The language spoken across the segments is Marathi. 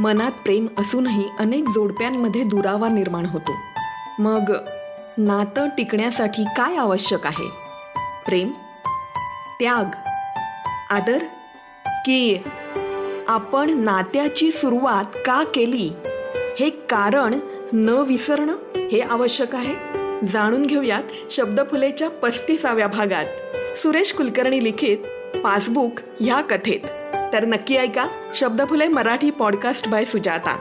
मनात प्रेम असूनही अनेक जोडप्यांमध्ये दुरावा निर्माण होतो. मग नातं टिकण्यासाठी काय आवश्यक आहे? प्रेम? त्याग? आदर? की आपण नात्याची सुरुवात का केली? हे कारण न विसरणं हे आवश्यक आहे? जाणून घेऊयात शब्दफुलेच्या पस्तीसाव्या भागात. सुरेश कुलकर्णी लिखित पासबुक ह्या कथेत. तर नक्की ऐका शब्दफुले मराठी पॉडकास्ट बाय सुजाता.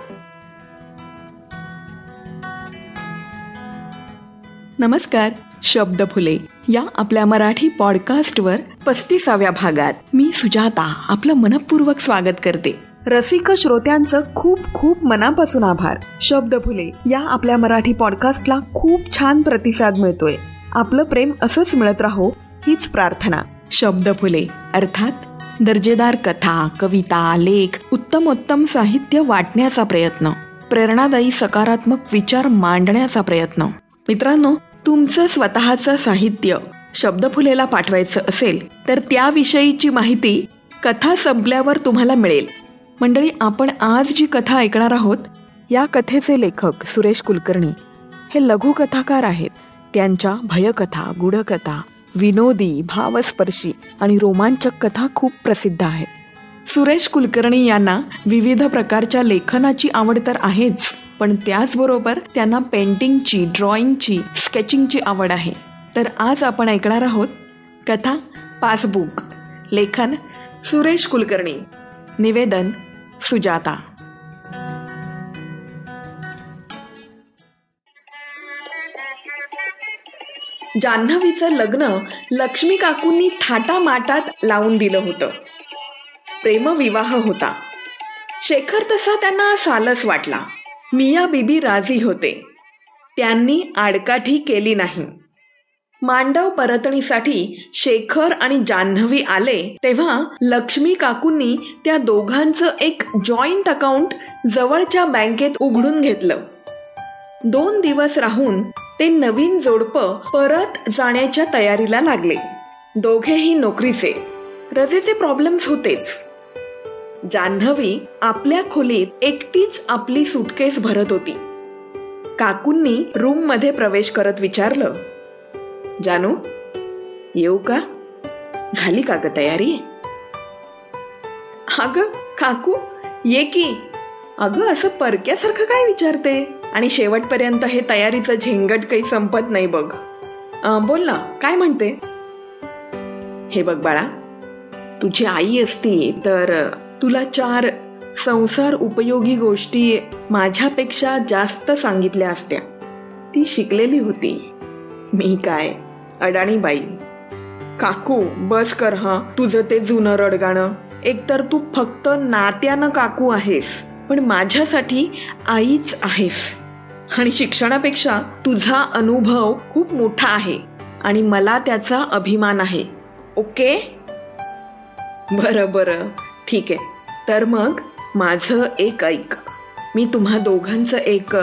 नमस्कार शब्दफुले. या आपल्या मराठी पॉडकास्टवर पस्तीसाव्या भागात मी सुजाता आपलं मनपूर्वक स्वागत करते. रसिक श्रोत्यांचं खूप खूप मनापासून आभार. शब्द फुले या आपल्या मराठी पॉडकास्टला खूप छान प्रतिसाद मिळतोय. आपलं प्रेम असंच मिळत राहो हीच प्रार्थना. शब्द फुले अर्थात दर्जेदार कथा कविता लेख उत्तमोत्तम साहित्य वाटण्याचा प्रयत्न प्रेरणादायी सकारात्मक विचार मांडण्याचा प्रयत्न. मित्रांनो तुमचं स्वतःचं साहित्य शब्दफुलेला पाठवायचं असेल तर त्याविषयीची माहिती कथा संपल्यावर तुम्हाला मिळेल. मंडळी आपण आज जी कथा ऐकणार आहोत या कथेचे लेखक सुरेश कुलकर्णी. हे लघुकथाकार आहेत. त्यांच्या भयकथा गुढकथा विनोदी भावस्पर्शी आणि रोमांचक कथा खूप प्रसिद्ध आहेत. सुरेश कुलकर्णी यांना विविध प्रकारच्या लेखनाची आवड तर आहेच पण त्याचबरोबर त्यांना पेंटिंगची ड्रॉइंगची स्केचिंगची आवड आहे. तर आज आपण ऐकणार आहोत कथा पासबुक लेखन सुरेश कुलकर्णी निवेदन सुजाता. जान्हवीचं लग्न लक्ष्मी काकूंनी थाटामाटात लावून दिलं होतं. प्रेमविवाह होता. शेखर तसा त्यांना सालस वाटला. मिया बीबी राजी होते. त्यांनी आडकाठी केली नाही. मांडव परतणीसाठी शेखर आणि जान्हवी आले तेव्हा लक्ष्मी काकूंनी त्या दोघांचं एक जॉईंट अकाउंट जवळच्या बँकेत उघडून घेतलं. दोन दिवस राहून ते नवीन जोडपं परत जाण्याच्या तयारीला लागले. दोघेही नोकरीचे. रजेचे प्रॉब्लेम्स होतेच. जान्हवी आपल्या खोलीत एकटीच आपली सुटकेस भरत होती. काकूंनी रूममध्ये प्रवेश करत विचारलं जानू येऊ का? झाली का ग तयारी? अग काकू ये की. अगं असं परक्यासारखं काय विचारते? आणि शेवटपर्यंत हे तयारीचं झेंगट काही संपत नाही बघ. बोल ना काय म्हणते? हे बघ बाळा तुझी आई असती तर तुला चार संसार उपयोगी गोष्टी माझ्यापेक्षा जास्त सांगितल्या असत्या. ती शिकलेली होती. मी काय? अडाणी बाई काकू बस कर हां. तुझं ते जुनं रडगाणं. एकतर तू फक्त नात्यानं काकू आहेस पण माझ्यासाठी आईच आहेस. आणि शिक्षणापेक्षा तुझा अनुभव खूप मोठा आहे आणि मला त्याचा अभिमान आहे. ओके? बरं बरं. ठीक आहे. तर मग माझं एक ऐक. मी तुम्हा दोघांचं एक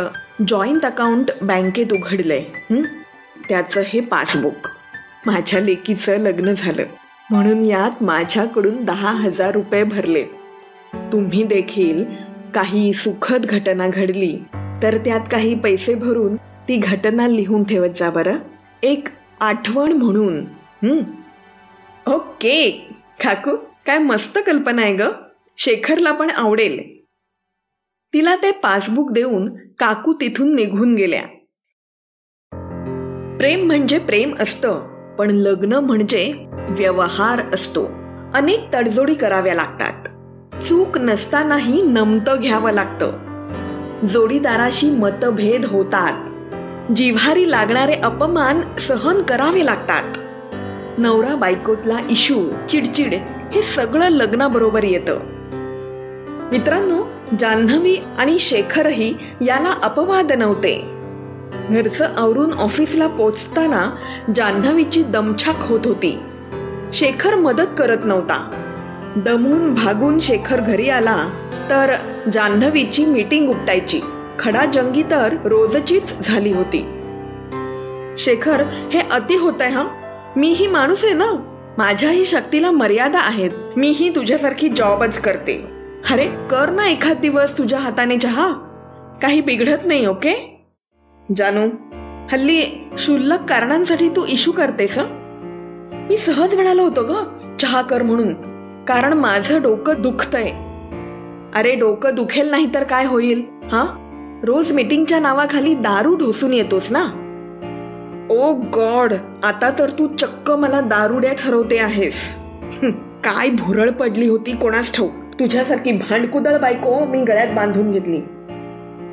जॉईंट अकाउंट बँकेत उघडलंय. त्याचं हे पासबुक. माझ्या लेकीचं लग्न झालं. म्हणून यात माझ्याकडून दहा हजार रुपये भरले. तुम्ही देखील काही सुखद घटना घडली. तर त्यात काही पैसे भरून ती घटना लिहून ठेवत जा बरं. एक आठवण म्हणून. ओके. काकू काय मस्त कल्पना आहे ग. शेखरला पण आवडेल. तिला ते पासबुक देऊन काकू तिथून निघून गेल्या. प्रेम म्हणजे प्रेम असतं पण लग्न म्हणजे व्यवहार असतो. अनेक तडजोडी कराव्या लागतात. चूक नसतानाही नमतं घ्यावं लागतं. जोडीदाराशी मतभेद होतात. जिव्हारी लागणारे अपमान सहन करावे लागतात. नवरा बायकोतला इशू चिडचिड हे सगळं लग्नाबरोबर येतं. मित्रांनो जान्हवी आणि शेखरही याला अपवाद नव्हते. घरचं आवरून ऑफिसला पोचताना जान्हवीची दमछाक होत होती. शेखर मदत करत नव्हता. दमून भागून शेखर घरी आला. तर जान्हवीची मीटिंग उपटायची. खडा जंगी तर रोजचीच झाली होती. शेखर हे अति होत आहे हा. मीही माणूस आहे ना? माझ्याही शक्तीला मर्यादा आहेत. मीही तुझ्यासारखी जॉबच करते. अरे कर ना एखाद दिवस तुझ्या हाताने चहा. काही बिघडत नाही ओके? जानू हल्ली क्षुल्लक कारणांसाठी तू इशू करतेस मी सहज म्हणालो होतो ग चहा कर म्हणून. कारण माझं डोकं दुखतंय. अरे डोकं दुखेल नाही तर काय होईल हा? रोज मीटिंगच्या नावाखाली दारू ढोसून येतोस ना? ओ गॉड आता तर तू चक्क मला दारुड्या ठरवते आहेस. काय भुरळ पडली होती कोणास ठाऊक. तुझ्यासारखी भांडकुदळ बायको मी गळ्यात बांधून घेतली.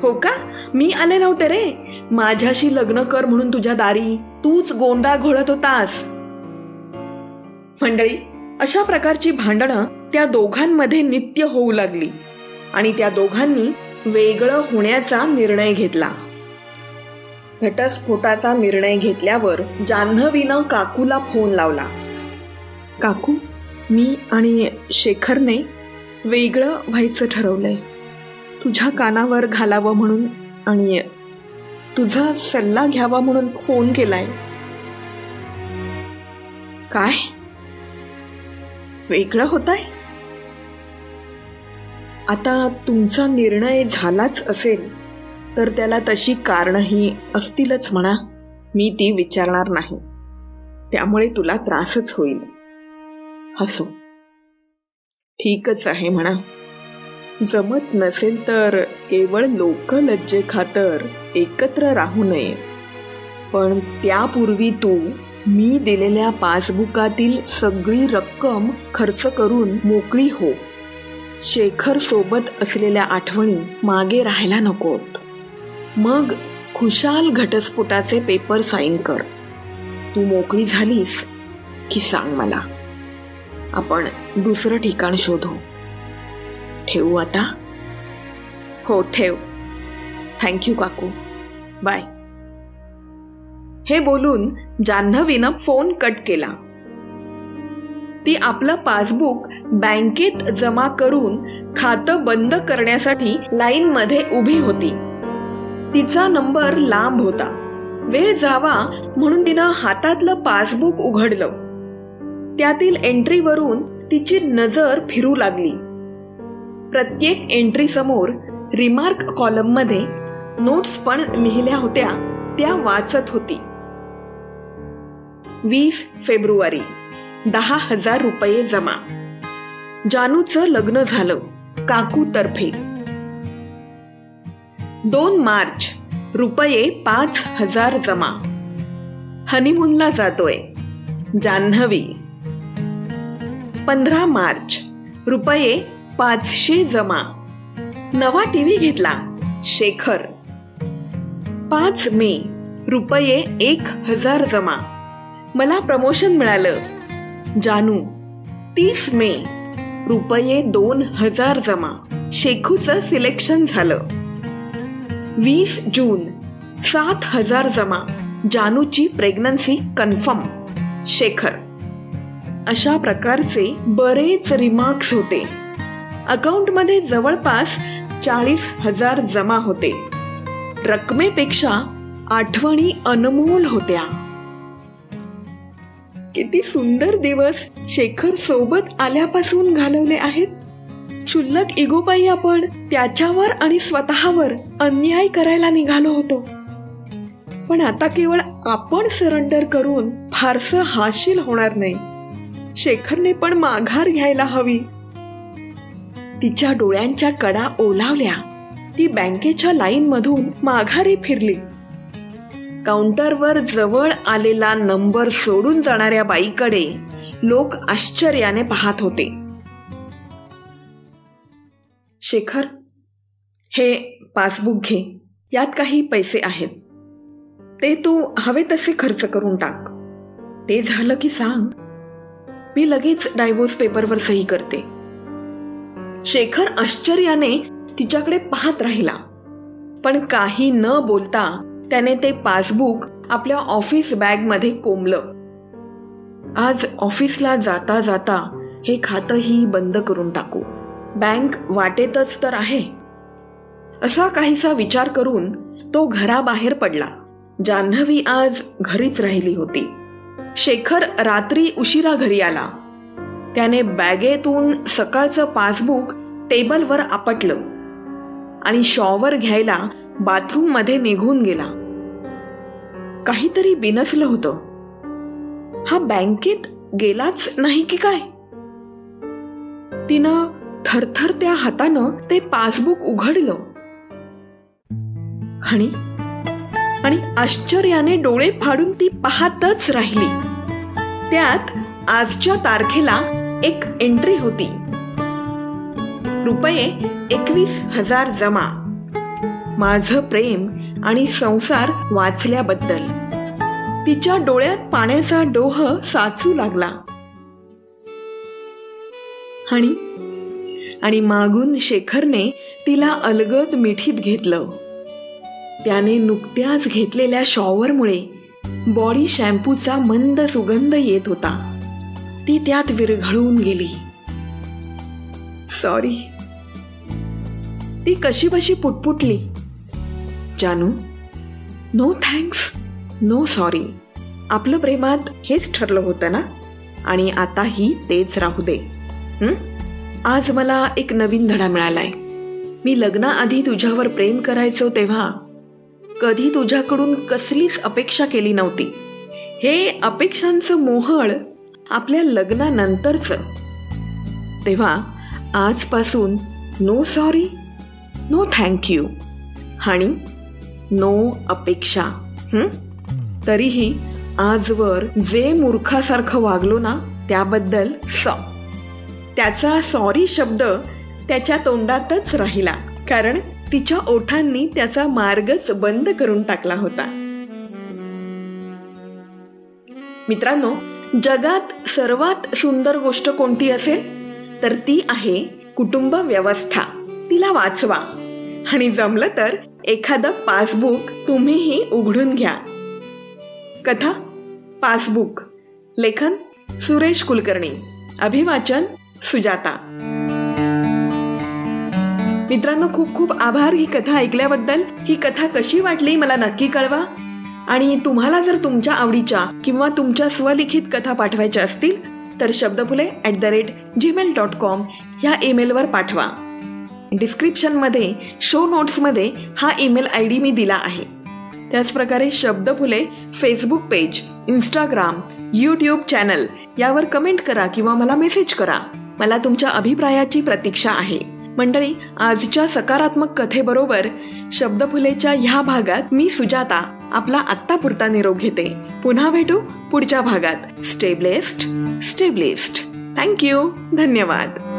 हो का? मी आले नव्हते रे. माझ्याशी लग्न कर म्हणून तुझ्या दारी. तूच गोंडा घोळत होतास. मंडळी अशा प्रकारची भांडणं त्या दोघांमध्ये नित्य होऊ लागली. आणि त्या दोघांनी वेगळं होण्याचा निर्णय घेतला. घटस्फोटाचा निर्णय घेतल्यावर जान्हवीनं काकूला फोन लावला. काकू मी आणि शेखरने वेगळं व्हायचं ठरवलंय. तुझ्या कानावर घालावं म्हणून आणि तुझा सल्ला घ्यावा म्हणून फोन केलाय. काय? वेगळं होत आहे आता तुमचा निर्णय झालाच असेल तर त्याला तशी कारणही असतीलच म्हणा. मी ती विचारणार नाही. त्यामुळे तुला त्रासच होईल. हसो. ठीकच आहे म्हणा. जमत नसेल तर केवळ लोक लज्जे खातर एकत्र राहू नये. पण त्यापूर्वी तू मी दिलेल्या पासबुकातील सगळी रक्कम खर्च करून मोकळी हो. शेखर सोबत असलेल्या आठवणी मागे राहायला नकोत. मग खुशाल घटस्फोटाचे पेपर साईन कर. तू मोकळी झालीस की सांग मला. आपण दुसरं ठिकाण शोधू. ठेवू आता? हो ठेव. थँक्यू काकू. बाय हे बोलून जान्हवीनं फोन कट केला. ती आपलं पासबुक बँकेत जमा करून खातं बंद करण्यासाठी लाईन मध्ये उभी होती. तिचा नंबर लांब होता. वेळ जावा म्हणून तिनं हातातलं पासबुक उघडलं. त्यातील एंट्रीवरून तिची नजर फिरू लागली. प्रत्येक एंट्री समोर रिमार्क कॉलममध्ये नोट्स पण लिहिल्या होत्या त्या वाचत होती. वीस फेब्रुवारी दहा हजार रुपये जमा. जानूचं लग्न झालं काकू तर्फे. दोन मार्च रुपये पाच हजार जमा. हनीमूनला जातोय. जान्हवी. पंधरा मार्च रुपये पाचशे जमा. नवा टीव्ही घेतला शेखर. पाच मे रुपये एक हजार जमा. मला प्रमोशन मिळालं. जानू तीस मे रुपये दोन हजार जमा. शेखूचं सिलेक्शन झालं. वीस जून सात हजार जमा. जानूची प्रेग्नन्सी कन्फर्म शेखर. अशा प्रकारचे बरेच रिमार्क्स होते. अकाउंटमध्ये जवळपास चाळीस हजार जमा होते. रकमेपेक्षा आठवणी अनमोल होत्या. किती सुंदर दिवस शेखर सोबत आल्यापासून घालवले आहेत. क्षुल्लक इगोपाई आपण त्याच्यावर आणि स्वतःवर अन्याय करायला निघालो होतो. पण आता केवळ आपण सरेंडर करून फारसं हाशील होणार नाही. शेखरने पण माघार घ्यायला हवी. तिच्या डोळ्यांच्या कडा ओलावल्या. ती बँकेच्या लाईन मधून माघारी फिरली. काउंटरवर जवळ आलेला नंबर सोडून जाणाऱ्या बाईकडे लोक आश्चर्याने पाहत होते. शेखर हे पासबुक घे. यात काही पैसे आहेत. ते तू हवे तसे खर्च करून टाक. ते झालं की सांग. मी लगेच डायव्होर्स पेपरवर सही करते. शेखर आश्चर्याने तिच्याकडे पाहत राहिला. पण काही न बोलता त्याने ते पासबुक आपल्या ऑफिस बॅगमध्ये कोंबलं. आज ऑफिसला जाता जाता हे खातंही बंद करून टाकू. बँक वाटेतच तर आहे. असा काहीसा विचार करून तो घराबाहेर पडला. जान्हवी आज घरीच राहिली होती. शेखर रात्री उशिरा घरी आला. त्याने बॅगेतून सकाळचं पासबुक टेबलवर आपटलं आणि शॉवर घ्यायला बाथरूममध्ये निघून गेला. काहीतरी बिनसलं होतं. हा बँकेत गेलाच नाही की काय? तिनं थरथर त्या हातानं ते पासबुक उघडलं. आणि आणि आश्चर्याने डोळे फाडून ती पाहतच राहिली. त्यात आजच्या तारखेला एक एंट्री होती. रुपये एकवीस हजार जमा. माझं प्रेम आणि संसार वाचल्याबद्दल. तिच्या डोळ्यात पाण्याचा डोह साचू लागला. आणि आणि मागून शेखरने तिला अलगद मिठीत घेतलं. त्याने नुकत्याच घेतलेल्या शॉवरमुळे बॉडी शॅम्पूचा मंद सुगंध येत होता. ती त्यात विरघळून गेली. सॉरी. ती कशी बशी पुटपुटली. जानू. नो थँक्स नो सॉरी आपलं प्रेमात हेच ठरलं होतं ना? आणि आताही तेच राहू दे. आज मला एक नवीन धडा मिळालाय. मी लग्नाआधी तुझ्यावर प्रेम करायचो तेव्हा. कधी तुझ्याकडून कसलीच अपेक्षा केली नव्हती. हे अपेक्षांचं मोहळ आपल्या लग्नानंतरच. तेव्हा आजपासून no sorry no thank you आणि नो अपेक्षा. तरीही आजवर जे मूर्खासारखं वागलो ना त्याबद्दल स. त्याचा सॉरी शब्द त्याच्या तोंडातच राहिला कारण तिच्या ओठांनी त्याचा मार्गच बंद करून टाकला होता. मित्रांनो जगात सर्वात सुंदर गोष्ट कोणती असेल? तर ती आहे कुटुंब व्यवस्था. तिला वाचवा. आणि जमलं तर एखादं पासबुक तुम्हीही उघडून घ्या. कथा पासबुक. लेखन सुरेश कुलकर्णी. अभिवाचन सुजाता. मित्रांनो खूप खूप आभार ही कथा ऐकल्याबद्दल. ही कथा कशी वाटली मला नक्की कळवा. आणि तुम्हाला जर तुमच्या आवडीच्या किंवा तुमच्या स्वलिखित कथा पाठवायच्या असतील तर Shabdphule at the rate Gmail dot com ह्या ईमेलवर पाठवा. डिस्क्रिप्शनमध्ये शो नोट्समध्ये हा ईमेल आय डी मी दिला आहे. त्याचप्रकारे Shabdphule Facebook page Instagram YouTube channel यावर कमेंट करा किंवा मला मेसेज करा. मला तुमच्या अभिप्रायाची प्रतीक्षा आहे. मंडळी आजच्या सकारात्मक कथेबरोबर शब्दफुलेच्या ह्या भागात मी सुजाता आपला आत्तापुरता निरोप घेते. पुन्हा भेटू पुढच्या भागात. स्टेबलेस्ट स्टेबलिस्ट थँक्यू धन्यवाद.